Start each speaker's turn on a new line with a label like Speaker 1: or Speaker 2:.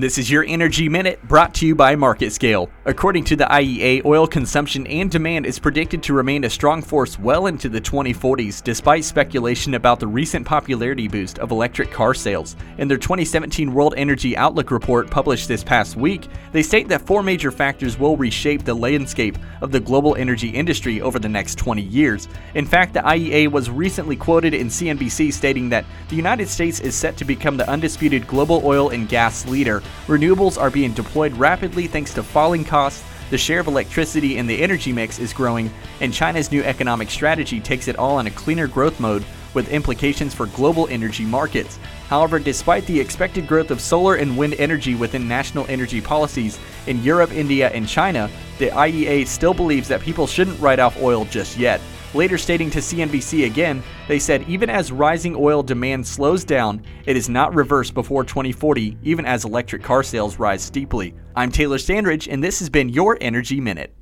Speaker 1: This is your Energy Minute brought to you by MarketScale. According to the IEA, oil consumption and demand is predicted to remain a strong force well into the 2040s, despite speculation about the recent popularity boost of electric car sales. In their 2017 World Energy Outlook report published this past week, they state that four major factors will reshape the landscape of the global energy industry over the next 20 years. In fact, the IEA was recently quoted in CNBC stating that the United States is set to become the undisputed global oil and gas leader Renewables are being deployed rapidly thanks to falling costs, the share of electricity in the energy mix is growing, and China's new economic strategy takes it all in a cleaner growth mode with implications for global energy markets. However, despite the expected growth of solar and wind energy within national energy policies in Europe, India, and China, the IEA still believes that people shouldn't write off oil just yet. Later stating to CNBC again, they said even as rising oil demand slows down, it is not reversed before 2040, even as electric car sales rise steeply. I'm Taylor Sandridge, and this has been your Energy Minute.